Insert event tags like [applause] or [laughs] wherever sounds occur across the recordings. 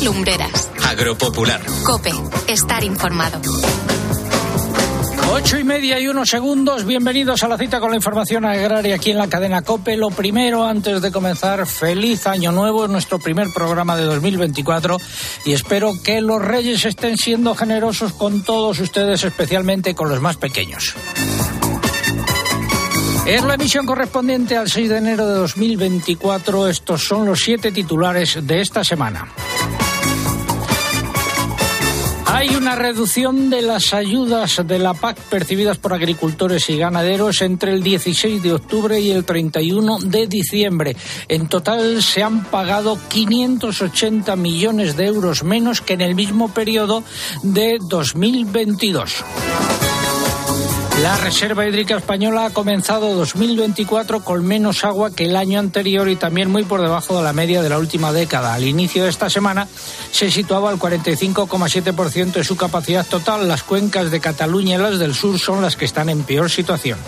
Lumbreras. Agropopular. Cope. Estar informado. Ocho y media y unos segundos. Bienvenidos a la cita con la información agraria aquí en la cadena COPE. Lo primero, antes de comenzar, feliz año nuevo. Es nuestro primer programa de 2024 y espero que los reyes estén siendo generosos con todos ustedes, especialmente con los más pequeños. Es la emisión correspondiente al 6 de enero de 2024. Estos son los siete titulares de esta semana. Hay una reducción de las ayudas de la PAC percibidas por agricultores y ganaderos entre el 16 de octubre y el 31 de diciembre. En total se han pagado 580 millones de euros menos que en el mismo periodo de 2022. La Reserva Hídrica Española ha comenzado 2024 con menos agua que el año anterior y también muy por debajo de la media de la última década. Al inicio de esta semana se situaba al 45,7% de su capacidad total. Las cuencas de Cataluña y las del sur son las que están en peor situación.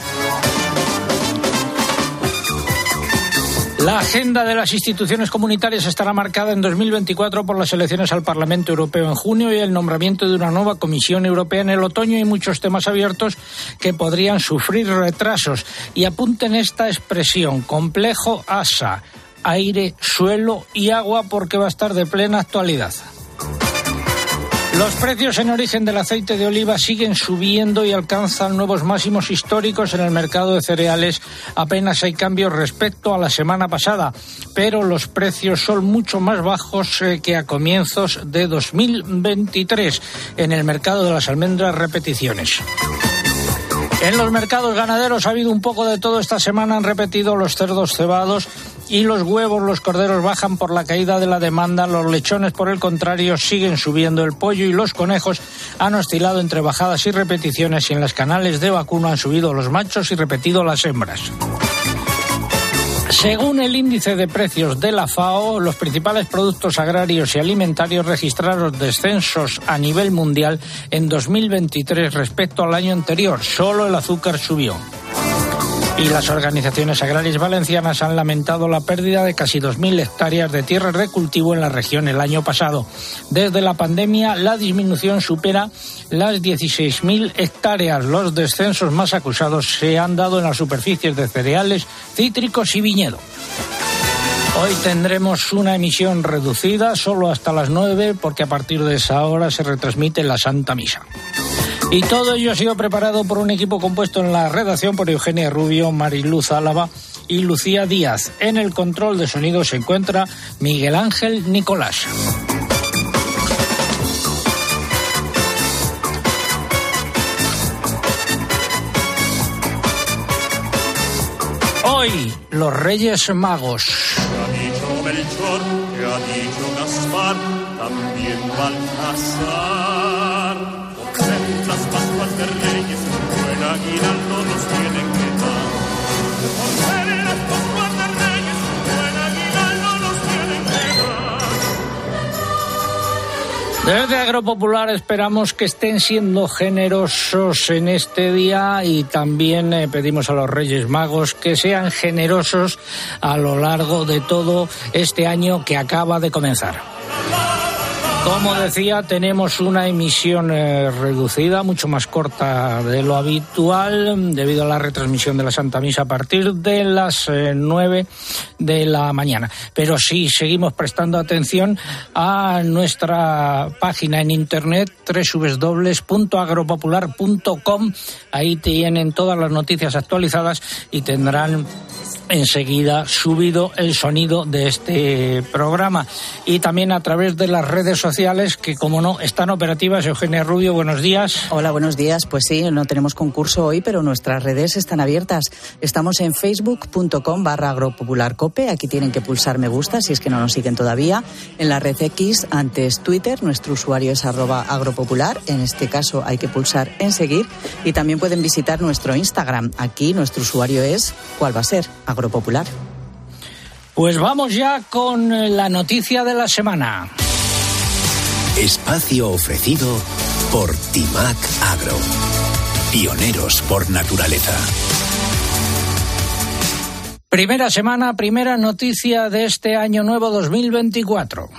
La agenda de las instituciones comunitarias estará marcada en 2024 por las elecciones al Parlamento Europeo en junio y el nombramiento de una nueva Comisión Europea en el otoño y muchos temas abiertos que podrían sufrir retrasos. Y apunten esta expresión, complejo ASA, aire, suelo y agua porque va a estar de plena actualidad. Los precios en origen del aceite de oliva siguen subiendo y alcanzan nuevos máximos históricos en el mercado de cereales. Apenas hay cambios respecto a la semana pasada, pero los precios son mucho más bajos eh, que a comienzos de 2023 en el mercado de las almendras repeticiones. En los mercados ganaderos ha habido un poco de todo esta semana. Han repetido los cerdos cebados y los huevos, los corderos bajan por la caída de la demanda, los lechones por el contrario siguen subiendo, el pollo y los conejos han oscilado entre bajadas y repeticiones y en las canales de vacuno han subido los machos y repetido las hembras. Según el índice de precios de la FAO, los principales productos agrarios y alimentarios registraron descensos a nivel mundial en 2023 respecto al año anterior. Solo el azúcar subió. Y las organizaciones agrarias valencianas han lamentado la pérdida de casi 2.000 hectáreas de tierras de cultivo en la región el año pasado. Desde la pandemia, la disminución supera las 16.000 hectáreas. Los descensos más acusados se han dado en las superficies de cereales, cítricos y viñedo. Hoy tendremos una emisión reducida solo hasta las 9 porque a partir de esa hora se retransmite la Santa Misa. Y todo ello ha sido preparado por un equipo compuesto en la redacción por Eugenia Rubio, Mariluz Álava y Lucía Díaz. En el control de sonido se encuentra Miguel Ángel Nicolás. Hoy, los Reyes Magos. también desde Agropopular esperamos que estén siendo generosos en este día y también eh, pedimos a los Reyes Magos que sean generosos a lo largo de todo este año que acaba de comenzar. Como decía, tenemos una emisión eh, reducida, mucho más corta de lo habitual, debido a la retransmisión de la Santa Misa a partir de las eh, nueve de la mañana. Pero sí, seguimos prestando atención a nuestra página en internet www.agropopular.com. Ahí tienen todas las noticias actualizadas y tendrán enseguida subido el sonido de este programa. Y también a través de las redes sociales que como no están operativas. Eugenia Rubio buenos días. Hola buenos días. Pues sí no tenemos concurso hoy pero nuestras redes están abiertas. Estamos en facebook.com barra agropopularcope aquí tienen que pulsar me gusta si es que no nos siguen todavía. En la red X antes Twitter nuestro usuario es arroba agropopular. En este caso hay que pulsar en seguir. Y también pueden visitar nuestro Instagram. Aquí nuestro usuario es ¿cuál va a ser? Agropopular. Pues vamos ya con eh, la noticia de la semana. Espacio ofrecido por Timac Agro. Pioneros por naturaleza. Primera semana, primera noticia de este año nuevo 2024.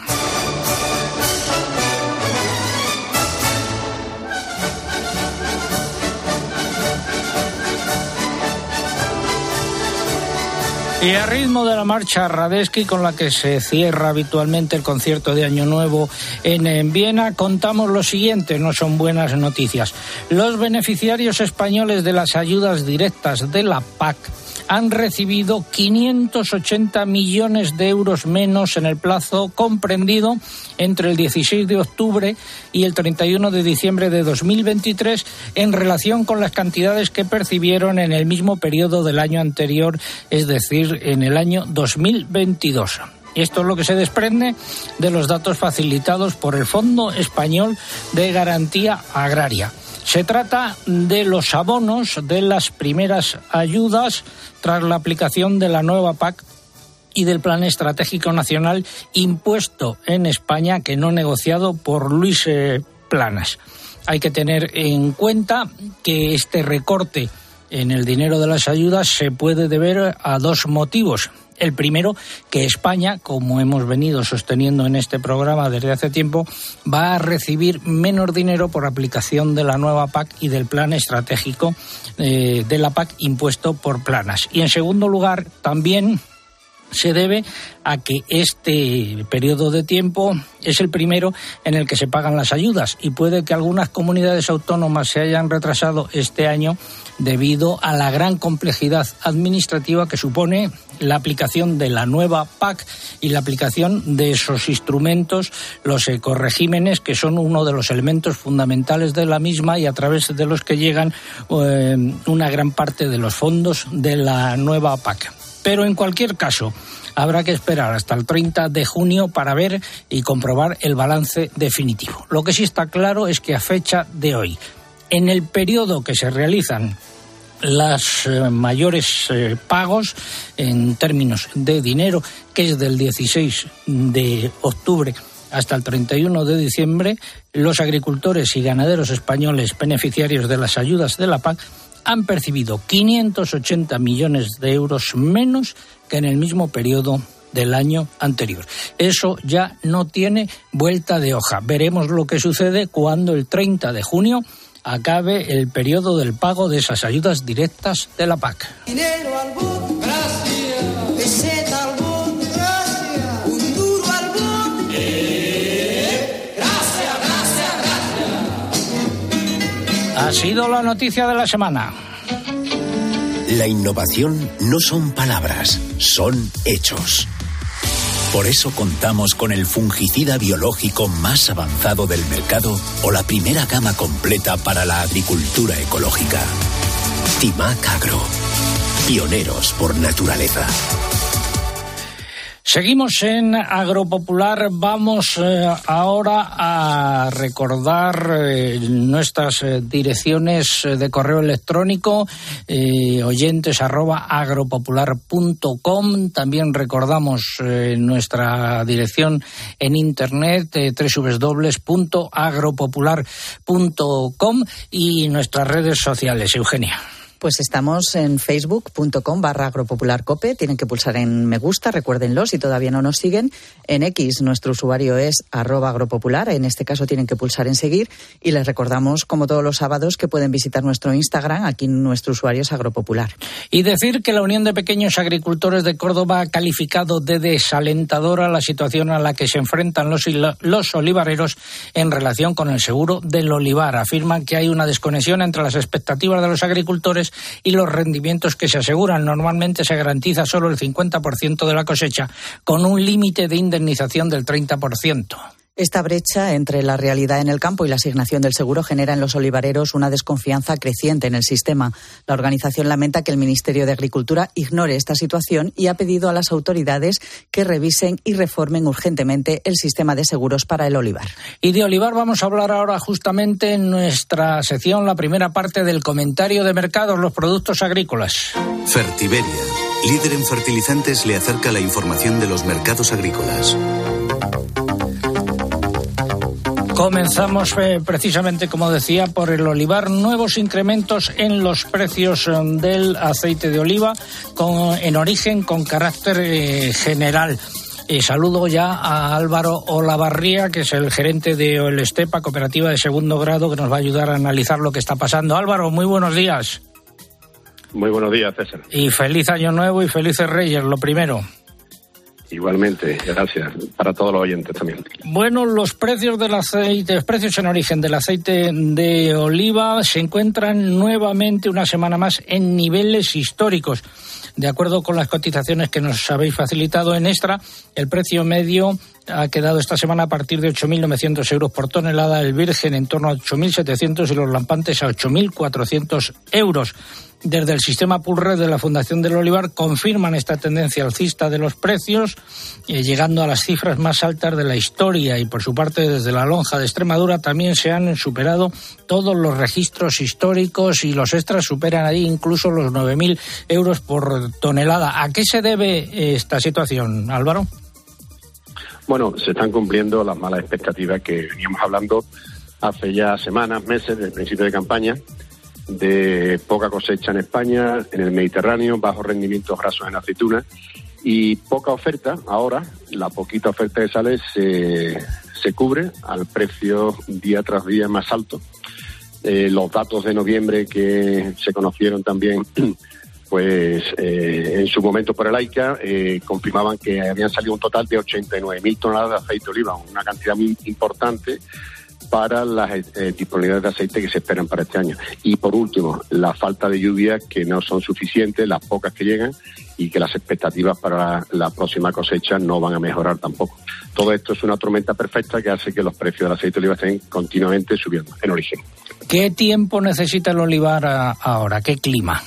Y a ritmo de la marcha Radesky con la que se cierra habitualmente el concierto de Año Nuevo en, Viena, contamos lo siguiente, no son buenas noticias. Los beneficiarios españoles de las ayudas directas de la PAC han recibido 580 millones de euros menos en el plazo comprendido entre el 16 de octubre y el 31 de diciembre de 2023 en relación con las cantidades que percibieron en el mismo periodo del año anterior, es decir, en el año 2022. Esto es lo que se desprende de los datos facilitados por el Fondo Español de Garantía Agraria. Se trata de los abonos de las primeras ayudas tras la aplicación de la nueva PAC y del Plan Estratégico Nacional impuesto en España, que no negociado por Luis eh, Planas. Hay que tener en cuenta que este recorte en el dinero de las ayudas se puede deber a dos motivos. El primero, que España, como hemos venido sosteniendo en este programa desde hace tiempo, va a recibir menos dinero por aplicación de la nueva PAC y del plan estratégico eh, de la PAC impuesto por planas. Y en segundo lugar, también se debe a que este periodo de tiempo es el primero en el que se pagan las ayudas y puede que algunas comunidades autónomas se hayan retrasado este año debido a la gran complejidad administrativa que supone la aplicación de la nueva PAC y la aplicación de esos instrumentos, los ecoregímenes, que son uno de los elementos fundamentales de la misma y a través de los que llegan eh, una gran parte de los fondos de la nueva PAC. Pero en cualquier caso, habrá que esperar hasta el 30 de junio para ver y comprobar el balance definitivo. Lo que sí está claro es que a fecha de hoy, en el periodo que se realizan los eh, mayores eh, pagos en términos de dinero, que es del 16 de octubre hasta el 31 de diciembre, los agricultores y ganaderos españoles beneficiarios de las ayudas de la PAC han percibido 580 millones de euros menos que en el mismo periodo del año anterior. Eso ya no tiene vuelta de hoja. Veremos lo que sucede cuando el 30 de junio acabe el periodo del pago de esas ayudas directas de la PAC. Sido la noticia de la semana. La innovación no son palabras, son hechos. Por eso contamos con el fungicida biológico más avanzado del mercado o la primera gama completa para la agricultura ecológica. Timac Agro. Pioneros por naturaleza. Seguimos en Agropopular. Vamos eh, ahora a recordar eh, nuestras eh, direcciones de correo electrónico, oyentes arroba. También recordamos nuestra dirección en internet, www.agropopular.com y nuestras redes sociales. Eugenia. Pues estamos en facebook.com barra agropopularcope. Tienen que pulsar en me gusta, recuérdenlo si todavía no nos siguen. En X nuestro usuario es arroba agropopular. En este caso tienen que pulsar en seguir. Y les recordamos, como todos los sábados, que pueden visitar nuestro Instagram. Aquí nuestro usuario es agropopular. Y decir que la Unión de Pequeños Agricultores de Córdoba ha calificado de desalentadora la situación a la que se enfrentan los, los olivareros en relación con el seguro del olivar. Afirman que hay una desconexión entre las expectativas de los agricultores y los rendimientos que se aseguran. Normalmente se garantiza solo el 50% de la cosecha, con un límite de indemnización del 30%. Esta brecha entre la realidad en el campo y la asignación del seguro genera en los olivareros una desconfianza creciente en el sistema. La organización lamenta que el Ministerio de Agricultura ignore esta situación y ha pedido a las autoridades que revisen y reformen urgentemente el sistema de seguros para el olivar. Y de olivar vamos a hablar ahora justamente en nuestra sección, la primera parte del comentario de mercados, los productos agrícolas. Fertiberia, líder en fertilizantes, le acerca la información de los mercados agrícolas. Comenzamos eh, precisamente, como decía, por el olivar. Nuevos incrementos en los precios eh, del aceite de oliva con, en origen con carácter eh, general. saludo ya a Álvaro Olavarría, que es el gerente de Olestepa, cooperativa de segundo grado, que nos va a ayudar a analizar lo que está pasando. Álvaro, muy buenos días. Muy buenos días, César. Y feliz año nuevo y felices Reyes, lo primero. Igualmente, gracias. Para todos los oyentes también. Bueno, los precios del aceite, precios en origen del aceite de oliva se encuentran nuevamente una semana más en niveles históricos. De acuerdo con las cotizaciones que nos habéis facilitado en Extra, el precio medio ha quedado esta semana a partir de 8.900 euros por tonelada, el virgen en torno a 8.700 y los lampantes a 8.400 euros desde el sistema Pulred de la Fundación del Olivar confirman esta tendencia alcista de los precios, eh, llegando a las cifras más altas de la historia. Y por su parte, desde la lonja de Extremadura también se han superado todos los registros históricos y los extras superan ahí incluso los 9.000 euros por tonelada. ¿A qué se debe eh, esta situación, Álvaro? Bueno, se están cumpliendo las malas expectativas que veníamos hablando hace ya semanas, meses, desde el principio de campaña de poca cosecha en España, en el Mediterráneo, bajos rendimientos grasos en aceituna y poca oferta. Ahora, la poquita oferta que sale se, se cubre al precio día tras día más alto. Eh, los datos de noviembre que se conocieron también, [clears throat] pues eh, en su momento por el AICA, eh, confirmaban que habían salido un total de 89.000 toneladas de aceite de oliva, una cantidad muy importante para las eh, disponibilidades de aceite que se esperan para este año. Y por último, la falta de lluvias que no son suficientes, las pocas que llegan y que las expectativas para la, próxima cosecha no van a mejorar tampoco. Todo esto es una tormenta perfecta que hace que los precios del aceite de oliva estén continuamente subiendo en origen. ¿Qué tiempo necesita el olivar ahora? ¿Qué clima?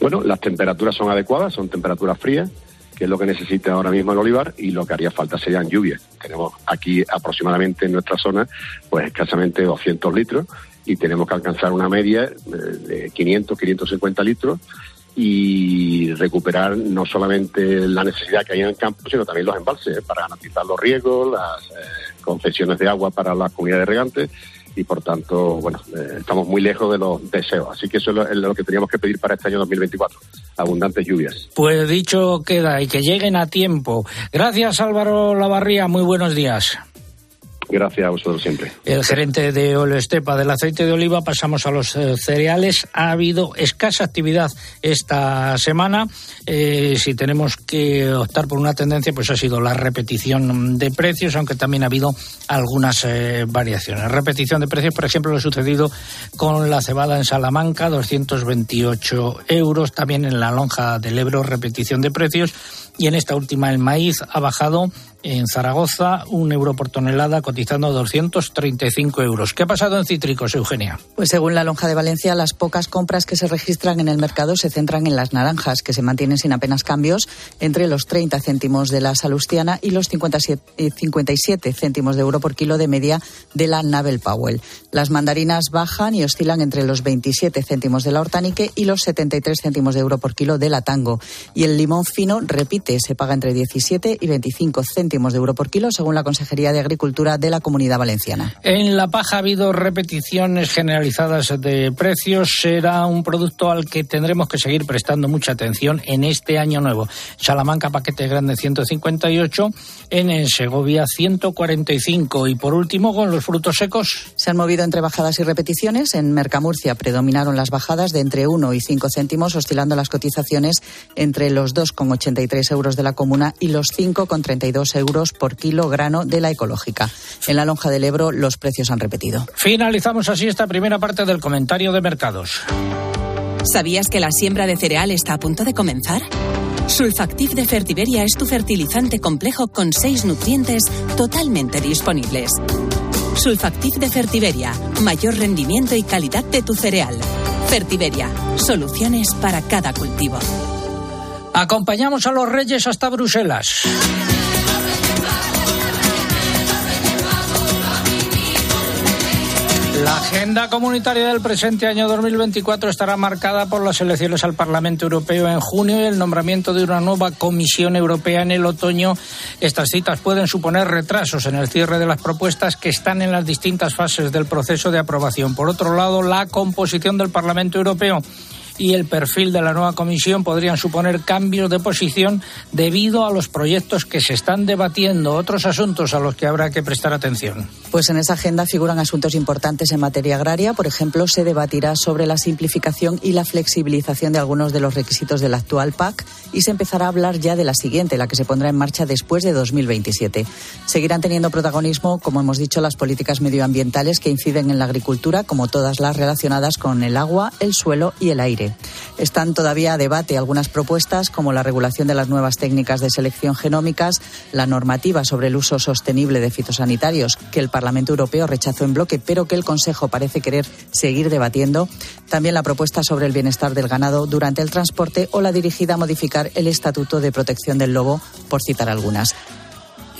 Bueno, las temperaturas son adecuadas, son temperaturas frías que es lo que necesita ahora mismo el olivar, y lo que haría falta serían lluvias. Tenemos aquí aproximadamente en nuestra zona, pues escasamente 200 litros, y tenemos que alcanzar una media eh, de 500, 550 litros, y recuperar no solamente la necesidad que hay en el campo, sino también los embalses, eh, para garantizar los riegos, las eh, concesiones de agua para las comunidades regantes y por tanto, bueno, eh, estamos muy lejos de los deseos. Así que eso es lo, que teníamos que pedir para este año 2024, abundantes lluvias. Pues dicho queda y que lleguen a tiempo. Gracias Álvaro Lavarría, muy buenos días. Gracias a vosotros siempre. El gerente de Estepa del aceite de oliva, pasamos a los eh, cereales. Ha habido escasa actividad esta semana. Eh, si tenemos que optar por una tendencia, pues ha sido la repetición de precios, aunque también ha habido algunas eh, variaciones. Repetición de precios, por ejemplo, lo ha sucedido con la cebada en Salamanca, 228 euros. También en la lonja del Ebro, repetición de precios. Y en esta última, el maíz ha bajado en Zaragoza, un euro por tonelada, cotizando 235 euros. ¿Qué ha pasado en cítricos, Eugenia? Pues según la lonja de Valencia, las pocas compras que se registran en el mercado se centran en las naranjas, que se mantienen sin apenas cambios entre los 30 céntimos de la salustiana y los 57, 57 céntimos de euro por kilo de media de la Nabel Powell. Las mandarinas bajan y oscilan entre los 27 céntimos de la hortanique y los 73 céntimos de euro por kilo de la tango. Y el limón fino repite, se paga entre 17 y 25 céntimos de euro por kilo, según la Consejería de Agricultura de la Comunidad Valenciana. En La Paja ha habido repeticiones generalizadas de precios. Será un producto al que tendremos que seguir prestando mucha atención en este año nuevo. Salamanca, paquete grande 158, en Segovia 145 y por último con los frutos secos. Se han movido entre bajadas y repeticiones. En Mercamurcia predominaron las bajadas de entre 1 y 5 céntimos, oscilando las cotizaciones entre los 2,83 euros de la comuna y los 5,32 euros euros por kilo grano de la ecológica. En la lonja del Ebro los precios han repetido. Finalizamos así esta primera parte del comentario de mercados. ¿Sabías que la siembra de cereal está a punto de comenzar? Sulfactiv de Fertiberia es tu fertilizante complejo con seis nutrientes totalmente disponibles. Sulfactiv de Fertiberia, mayor rendimiento y calidad de tu cereal. Fertiberia, soluciones para cada cultivo. Acompañamos a los reyes hasta Bruselas. La agenda comunitaria del presente año 2024 estará marcada por las elecciones al Parlamento Europeo en junio y el nombramiento de una nueva Comisión Europea en el otoño. Estas citas pueden suponer retrasos en el cierre de las propuestas que están en las distintas fases del proceso de aprobación. Por otro lado, la composición del Parlamento Europeo y el perfil de la nueva comisión podrían suponer cambios de posición debido a los proyectos que se están debatiendo, otros asuntos a los que habrá que prestar atención. Pues en esa agenda figuran asuntos importantes en materia agraria. Por ejemplo, se debatirá sobre la simplificación y la flexibilización de algunos de los requisitos de la actual PAC y se empezará a hablar ya de la siguiente, la que se pondrá en marcha después de 2027. Seguirán teniendo protagonismo, como hemos dicho, las políticas medioambientales que inciden en la agricultura, como todas las relacionadas con el agua, el suelo y el aire. Están todavía a debate algunas propuestas como la regulación de las nuevas técnicas de selección genómicas, la normativa sobre el uso sostenible de fitosanitarios, que el Parlamento Europeo rechazó en bloque, pero que el Consejo parece querer seguir debatiendo. También la propuesta sobre el bienestar del ganado durante el transporte o la dirigida a modificar el Estatuto de Protección del Lobo, por citar algunas.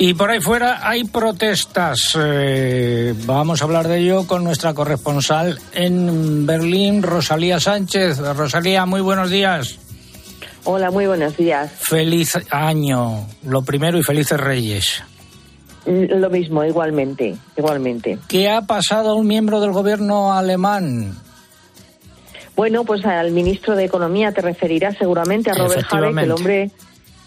Y por ahí fuera hay protestas. Eh, vamos a hablar de ello con nuestra corresponsal en Berlín, Rosalía Sánchez. Rosalía, muy buenos días. Hola, muy buenos días. Feliz año, lo primero, y felices Reyes. Lo mismo, igualmente, igualmente. ¿Qué ha pasado a un miembro del gobierno alemán? Bueno, pues al ministro de Economía te referirás seguramente a Robert Habeck, el hombre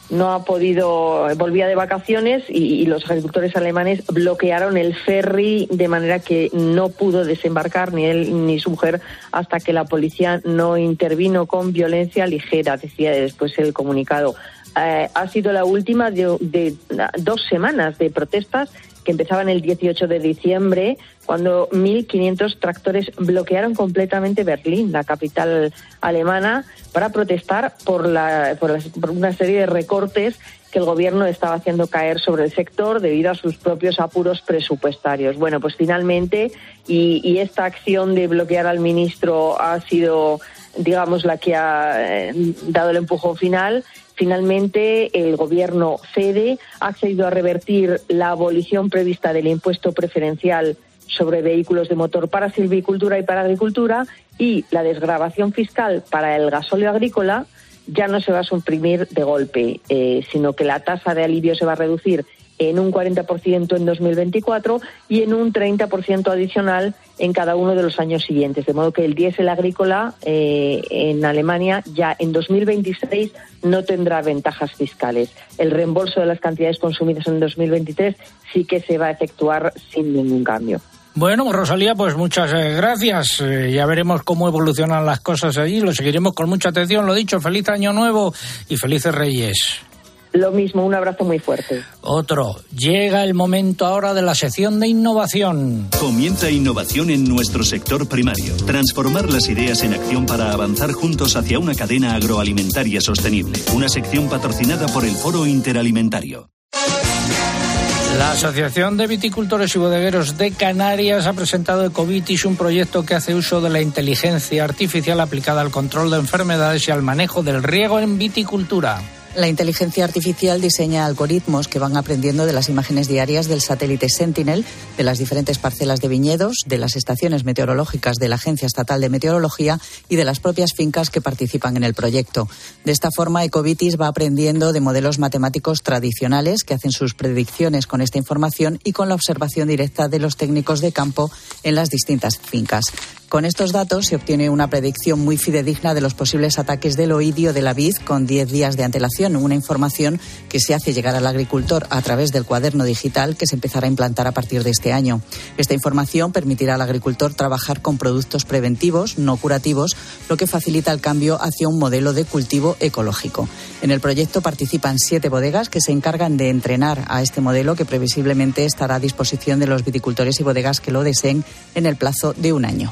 no ha podido, volvía de vacaciones y, los agricultores alemanes bloquearon el ferry de manera que no pudo desembarcar ni él ni su mujer hasta que la policía no intervino con violencia ligera, decía después el comunicado. Eh, ha sido la última de dos semanas de protestas que empezaban el 18 de diciembre, cuando 1.500 tractores bloquearon completamente Berlín, la capital alemana, para protestar por, la, por, una serie de recortes que el gobierno estaba haciendo caer sobre el sector debido a sus propios apuros presupuestarios. Bueno, pues finalmente, y, esta acción de bloquear al ministro ha sido, digamos, la que ha eh, dado el empujón final Finalmente, el Gobierno cede, ha accedido a revertir la abolición prevista del impuesto preferencial sobre vehículos de motor para silvicultura y para agricultura y la desgrabación fiscal para el gasóleo agrícola ya no se va a suprimir de golpe, eh, sino que la tasa de alivio se va a reducir en un 40% en 2024 y en un 30% adicional en cada uno de los años siguientes. De modo que el diésel agrícola eh, en Alemania ya en 2026 no tendrá ventajas fiscales. El reembolso de las cantidades consumidas en 2023 sí que se va a efectuar sin ningún cambio. Bueno, Rosalía, pues muchas eh, gracias. Eh, ya veremos cómo evolucionan las cosas allí. Lo seguiremos con mucha atención. Lo dicho, feliz año nuevo y felices reyes. Lo mismo, un abrazo muy fuerte. Otro. Llega el momento ahora de la sección de innovación. Comienza innovación en nuestro sector primario. Transformar las ideas en acción para avanzar juntos hacia una cadena agroalimentaria sostenible. Una sección patrocinada por el Foro Interalimentario. La Asociación de Viticultores y Bodegueros de Canarias ha presentado Ecovitis, un proyecto que hace uso de la inteligencia artificial aplicada al control de enfermedades y al manejo del riego en viticultura. La inteligencia artificial diseña algoritmos que van aprendiendo de las imágenes diarias del satélite Sentinel, de las diferentes parcelas de viñedos, de las estaciones meteorológicas de la Agencia Estatal de Meteorología y de las propias fincas que participan en el proyecto. De esta forma, Ecovitis va aprendiendo de modelos matemáticos tradicionales que hacen sus predicciones con esta información y con la observación directa de los técnicos de campo en las distintas fincas. Con estos datos se obtiene una predicción muy fidedigna de los posibles ataques del oidio de la vid con 10 días de antelación, una información que se hace llegar al agricultor a través del cuaderno digital que se empezará a implantar a partir de este año. Esta información permitirá al agricultor trabajar con productos preventivos, no curativos, lo que facilita el cambio hacia un modelo de cultivo ecológico. En el proyecto participan siete bodegas que se encargan de entrenar a este modelo que previsiblemente estará a disposición de los viticultores y bodegas que lo deseen en el plazo de un año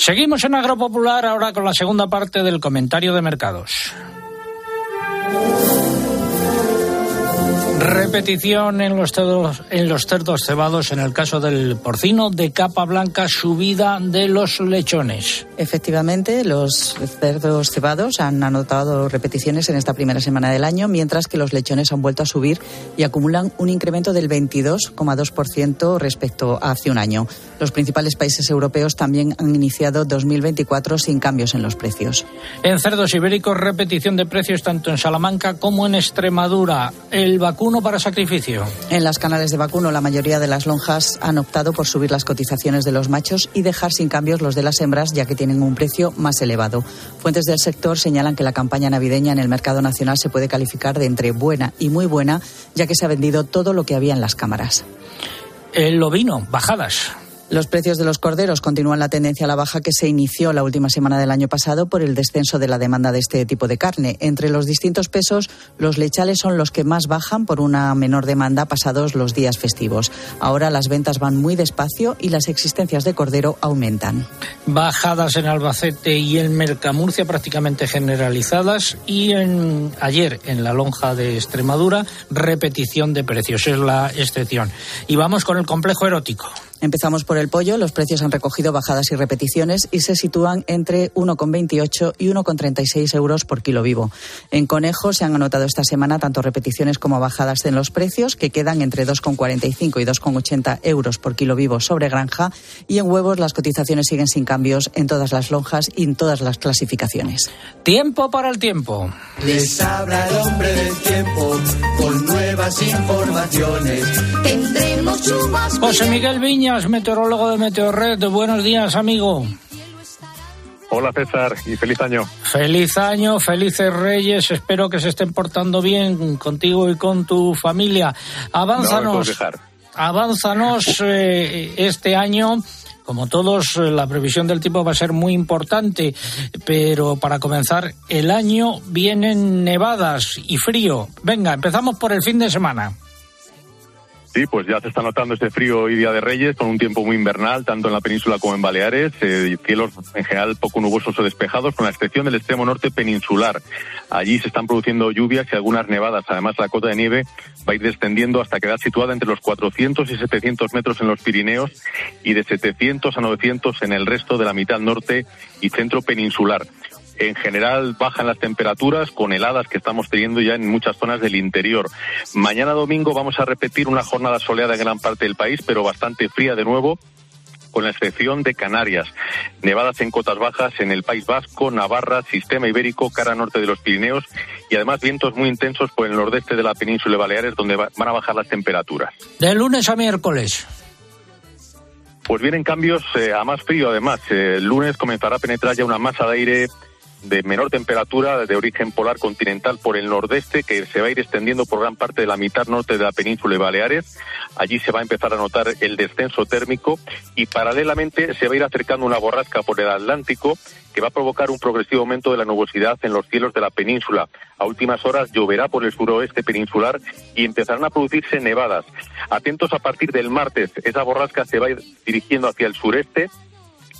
Seguimos en Agropopular ahora con la segunda parte del comentario de mercados. Repetición en los cerdos, en los cerdos cebados en el caso del porcino de capa blanca, subida de los lechones. Efectivamente, los cerdos cebados han anotado repeticiones en esta primera semana del año, mientras que los lechones han vuelto a subir y acumulan un incremento del 22,2% respecto a hace un año. Los principales países europeos también han iniciado 2024 sin cambios en los precios. En cerdos ibéricos, repetición de precios tanto en Salamanca como en Extremadura. El vacuno para sacrificio. En las canales de vacuno, la mayoría de las lonjas han optado por subir las cotizaciones de los machos y dejar sin cambios los de las hembras, ya que tienen un precio más elevado. Fuentes del sector señalan que la campaña navideña en el mercado nacional se puede calificar de entre buena y muy buena, ya que se ha vendido todo lo que había en las cámaras. El ovino, bajadas. Los precios de los corderos continúan la tendencia a la baja que se inició la última semana del año pasado por el descenso de la demanda de este tipo de carne. Entre los distintos pesos, los lechales son los que más bajan por una menor demanda pasados los días festivos. Ahora las ventas van muy despacio y las existencias de cordero aumentan. Bajadas en Albacete y en Mercamurcia prácticamente generalizadas y en ayer en la lonja de Extremadura repetición de precios, es la excepción. Y vamos con el complejo erótico. Empezamos por el pollo. Los precios han recogido bajadas y repeticiones y se sitúan entre 1,28 y 1,36 euros por kilo vivo. En conejo se han anotado esta semana tanto repeticiones como bajadas en los precios, que quedan entre 2,45 y 2,80 euros por kilo vivo sobre granja. Y en huevos las cotizaciones siguen sin cambios en todas las lonjas y en todas las clasificaciones. Tiempo para el tiempo. Les habla el hombre del tiempo con nuevas informaciones. Tendremos. José Miguel Viña meteorólogo de Meteorred. Buenos días, amigo. Hola César y feliz año. Feliz año, felices reyes. Espero que se estén portando bien contigo y con tu familia. Avánzanos. avánzanos [laughs] eh, este año. Como todos, eh, la previsión del tiempo va a ser muy importante, pero para comenzar el año vienen nevadas y frío. Venga, empezamos por el fin de semana. Sí, pues ya se está notando este frío y Día de Reyes con un tiempo muy invernal, tanto en la península como en Baleares. Eh, cielos en general poco nubosos o despejados, con la excepción del extremo norte peninsular. Allí se están produciendo lluvias y algunas nevadas. Además, la cota de nieve va a ir descendiendo hasta quedar situada entre los 400 y 700 metros en los Pirineos y de 700 a 900 en el resto de la mitad norte y centro peninsular. En general bajan las temperaturas con heladas que estamos teniendo ya en muchas zonas del interior. Mañana domingo vamos a repetir una jornada soleada en gran parte del país, pero bastante fría de nuevo con la excepción de Canarias. Nevadas en cotas bajas en el País Vasco, Navarra, Sistema Ibérico, cara norte de los Pirineos y además vientos muy intensos por el nordeste de la península de Baleares donde van a bajar las temperaturas. De lunes a miércoles. Pues vienen cambios eh, a más frío además. Eh, el lunes comenzará a penetrar ya una masa de aire de menor temperatura de origen polar continental por el nordeste que se va a ir extendiendo por gran parte de la mitad norte de la península de Baleares. Allí se va a empezar a notar el descenso térmico y paralelamente se va a ir acercando una borrasca por el Atlántico que va a provocar un progresivo aumento de la nubosidad en los cielos de la península. A últimas horas lloverá por el suroeste peninsular y empezarán a producirse nevadas. Atentos a partir del martes, esa borrasca se va a ir dirigiendo hacia el sureste,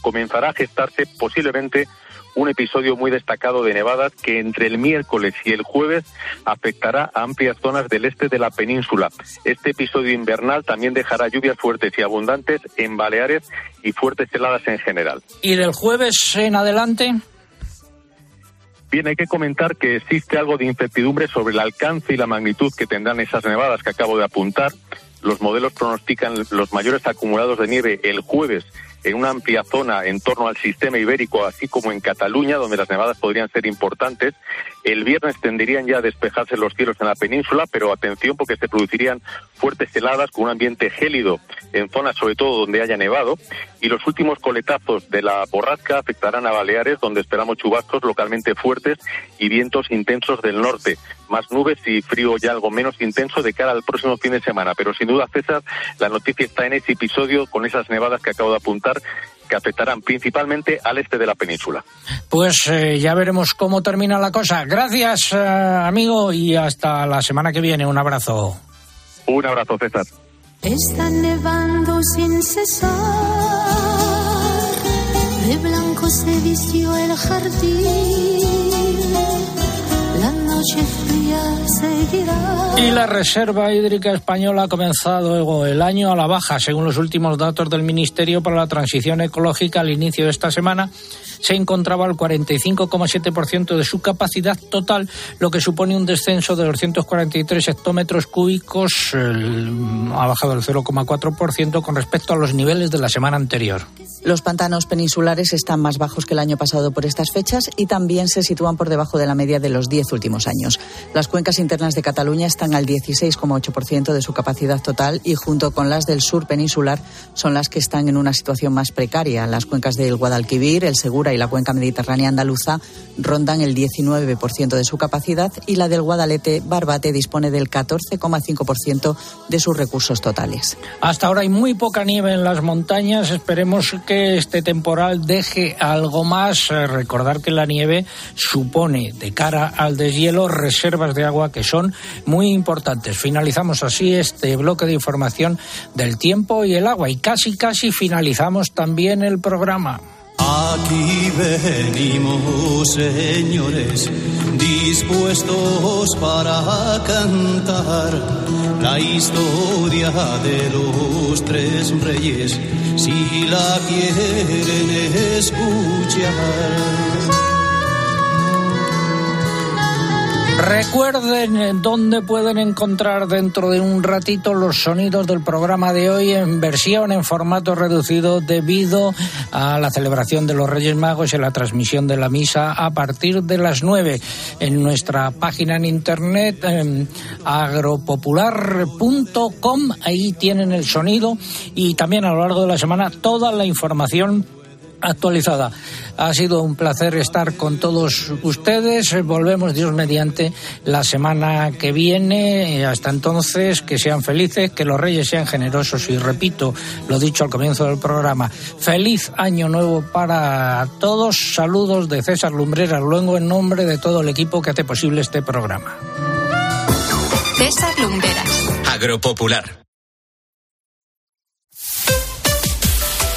comenzará a gestarse posiblemente un episodio muy destacado de nevadas que entre el miércoles y el jueves afectará a amplias zonas del este de la península. Este episodio invernal también dejará lluvias fuertes y abundantes en Baleares y fuertes heladas en general. ¿Y del jueves en adelante? Bien, hay que comentar que existe algo de incertidumbre sobre el alcance y la magnitud que tendrán esas nevadas que acabo de apuntar. Los modelos pronostican los mayores acumulados de nieve el jueves en una amplia zona en torno al sistema ibérico, así como en Cataluña, donde las nevadas podrían ser importantes. El viernes tenderían ya a despejarse los cielos en la península, pero atención porque se producirían fuertes heladas con un ambiente gélido en zonas sobre todo donde haya nevado. Y los últimos coletazos de la borrasca afectarán a Baleares, donde esperamos chubascos localmente fuertes y vientos intensos del norte. Más nubes y frío ya algo menos intenso de cara al próximo fin de semana. Pero sin duda, César, la noticia está en ese episodio con esas nevadas que acabo de apuntar que afectarán principalmente al este de la península. Pues eh, ya veremos cómo termina la cosa. Gracias, eh, amigo, y hasta la semana que viene. Un abrazo. Un abrazo, César. Está nevando sin cesar. De blanco se vistió el jardín. Y la Reserva Hídrica Española ha comenzado el año a la baja, según los últimos datos del Ministerio para la Transición Ecológica al inicio de esta semana se encontraba al 45,7% de su capacidad total, lo que supone un descenso de 243 hectómetros cúbicos, ha bajado el 0,4% con respecto a los niveles de la semana anterior. Los pantanos peninsulares están más bajos que el año pasado por estas fechas y también se sitúan por debajo de la media de los 10 últimos años. Las cuencas internas de Cataluña están al 16,8% de su capacidad total y junto con las del sur peninsular son las que están en una situación más precaria. Las cuencas del Guadalquivir, el Segura y la cuenca mediterránea andaluza rondan el 19% de su capacidad y la del Guadalete Barbate dispone del 14,5% de sus recursos totales. Hasta ahora hay muy poca nieve en las montañas. Esperemos que este temporal deje algo más. Eh, recordar que la nieve supone de cara al deshielo reservas de agua que son muy importantes. Finalizamos así este bloque de información del tiempo y el agua y casi casi finalizamos también el programa. Aquí venimos, señores, dispuestos para cantar la historia de los tres reyes, si la quieren escuchar. Recuerden dónde pueden encontrar dentro de un ratito los sonidos del programa de hoy en versión en formato reducido debido a la celebración de los Reyes Magos y la transmisión de la misa a partir de las 9 en nuestra página en internet agropopular.com. Ahí tienen el sonido y también a lo largo de la semana toda la información actualizada. Ha sido un placer estar con todos ustedes. Volvemos, Dios mediante, la semana que viene. Hasta entonces, que sean felices, que los reyes sean generosos y repito lo dicho al comienzo del programa. Feliz año nuevo para todos. Saludos de César Lumbreras, luego en nombre de todo el equipo que hace posible este programa. César Lumbreras. Agropopular.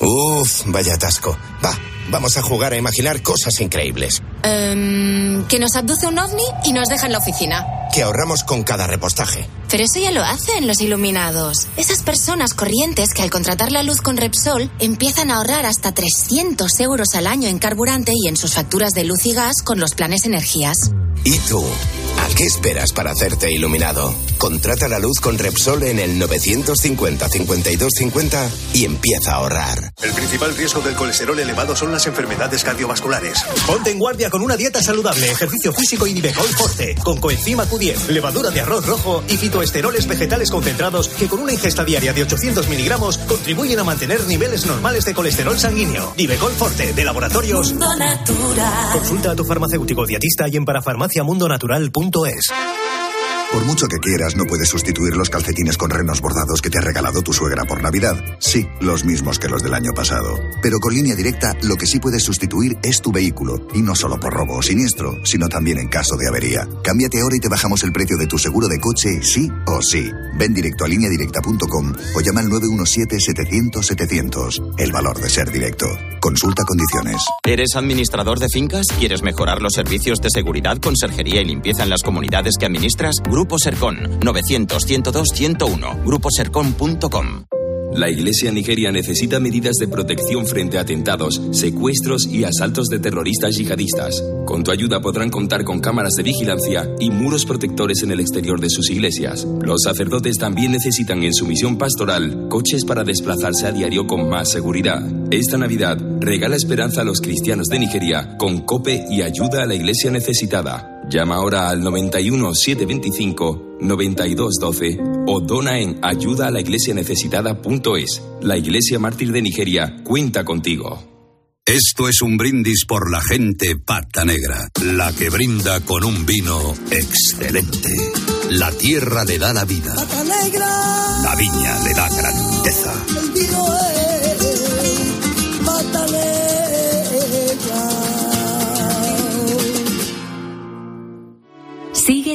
Uf, vaya atasco. Va, vamos a jugar a imaginar cosas increíbles. Em, que nos abduce un ovni y nos deja en la oficina. Que ahorramos con cada repostaje. Pero eso ya lo hacen los iluminados. Esas personas corrientes que al contratar la luz con Repsol empiezan a ahorrar hasta 300 euros al año en carburante y en sus facturas de luz y gas con los planes energías. ¿Y tú? ¿A qué esperas para hacerte iluminado? Contrata la luz con Repsol en el 950-5250 y empieza a ahorrar. El principal riesgo del colesterol elevado son las enfermedades cardiovasculares. Ponte en guardia con una dieta saludable, ejercicio físico y Nivecol Forte, con coenzima Q10, levadura de arroz rojo y fitoesteroles vegetales concentrados que con una ingesta diaria de 800 miligramos contribuyen a mantener niveles normales de colesterol sanguíneo. Nivecol Forte, de laboratorios. Consulta a tu farmacéutico dietista y en parafarmaciamundonatural.es. Por mucho que quieras, no puedes sustituir los calcetines con renos bordados que te ha regalado tu suegra por Navidad. Sí, los mismos que los del año pasado. Pero con línea directa, lo que sí puedes sustituir es tu vehículo. Y no solo por robo o siniestro, sino también en caso de avería. Cámbiate ahora y te bajamos el precio de tu seguro de coche, sí o sí. Ven directo a lineadirecta.com o llama al 917-700-700. El valor de ser directo. Consulta condiciones. ¿Eres administrador de fincas? ¿Quieres mejorar los servicios de seguridad, conserjería y limpieza en las comunidades que administras? Grupo Sercon 900-102-101. Gruposercon.com. La Iglesia Nigeria necesita medidas de protección frente a atentados, secuestros y asaltos de terroristas yihadistas. Con tu ayuda podrán contar con cámaras de vigilancia y muros protectores en el exterior de sus iglesias. Los sacerdotes también necesitan en su misión pastoral coches para desplazarse a diario con más seguridad. Esta Navidad regala esperanza a los cristianos de Nigeria con COPE y ayuda a la Iglesia necesitada. Llama ahora al 91 725 9212 o dona en ayuda a la iglesia necesitada.es. La Iglesia Mártir de Nigeria cuenta contigo. Esto es un brindis por la gente pata negra, la que brinda con un vino excelente. La tierra le da la vida. La viña le da grandeza. El vino es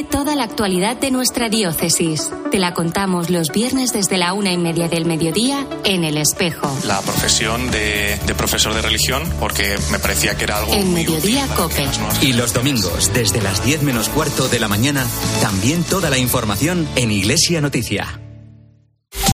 Sigue toda la actualidad de nuestra diócesis. Te la contamos los viernes desde la una y media del mediodía en El Espejo. La profesión de, profesor de religión, porque me parecía que era algo. En Mediodía Cope. Y los domingos, desde las 10 menos cuarto de la mañana, también toda la información en Iglesia Noticia.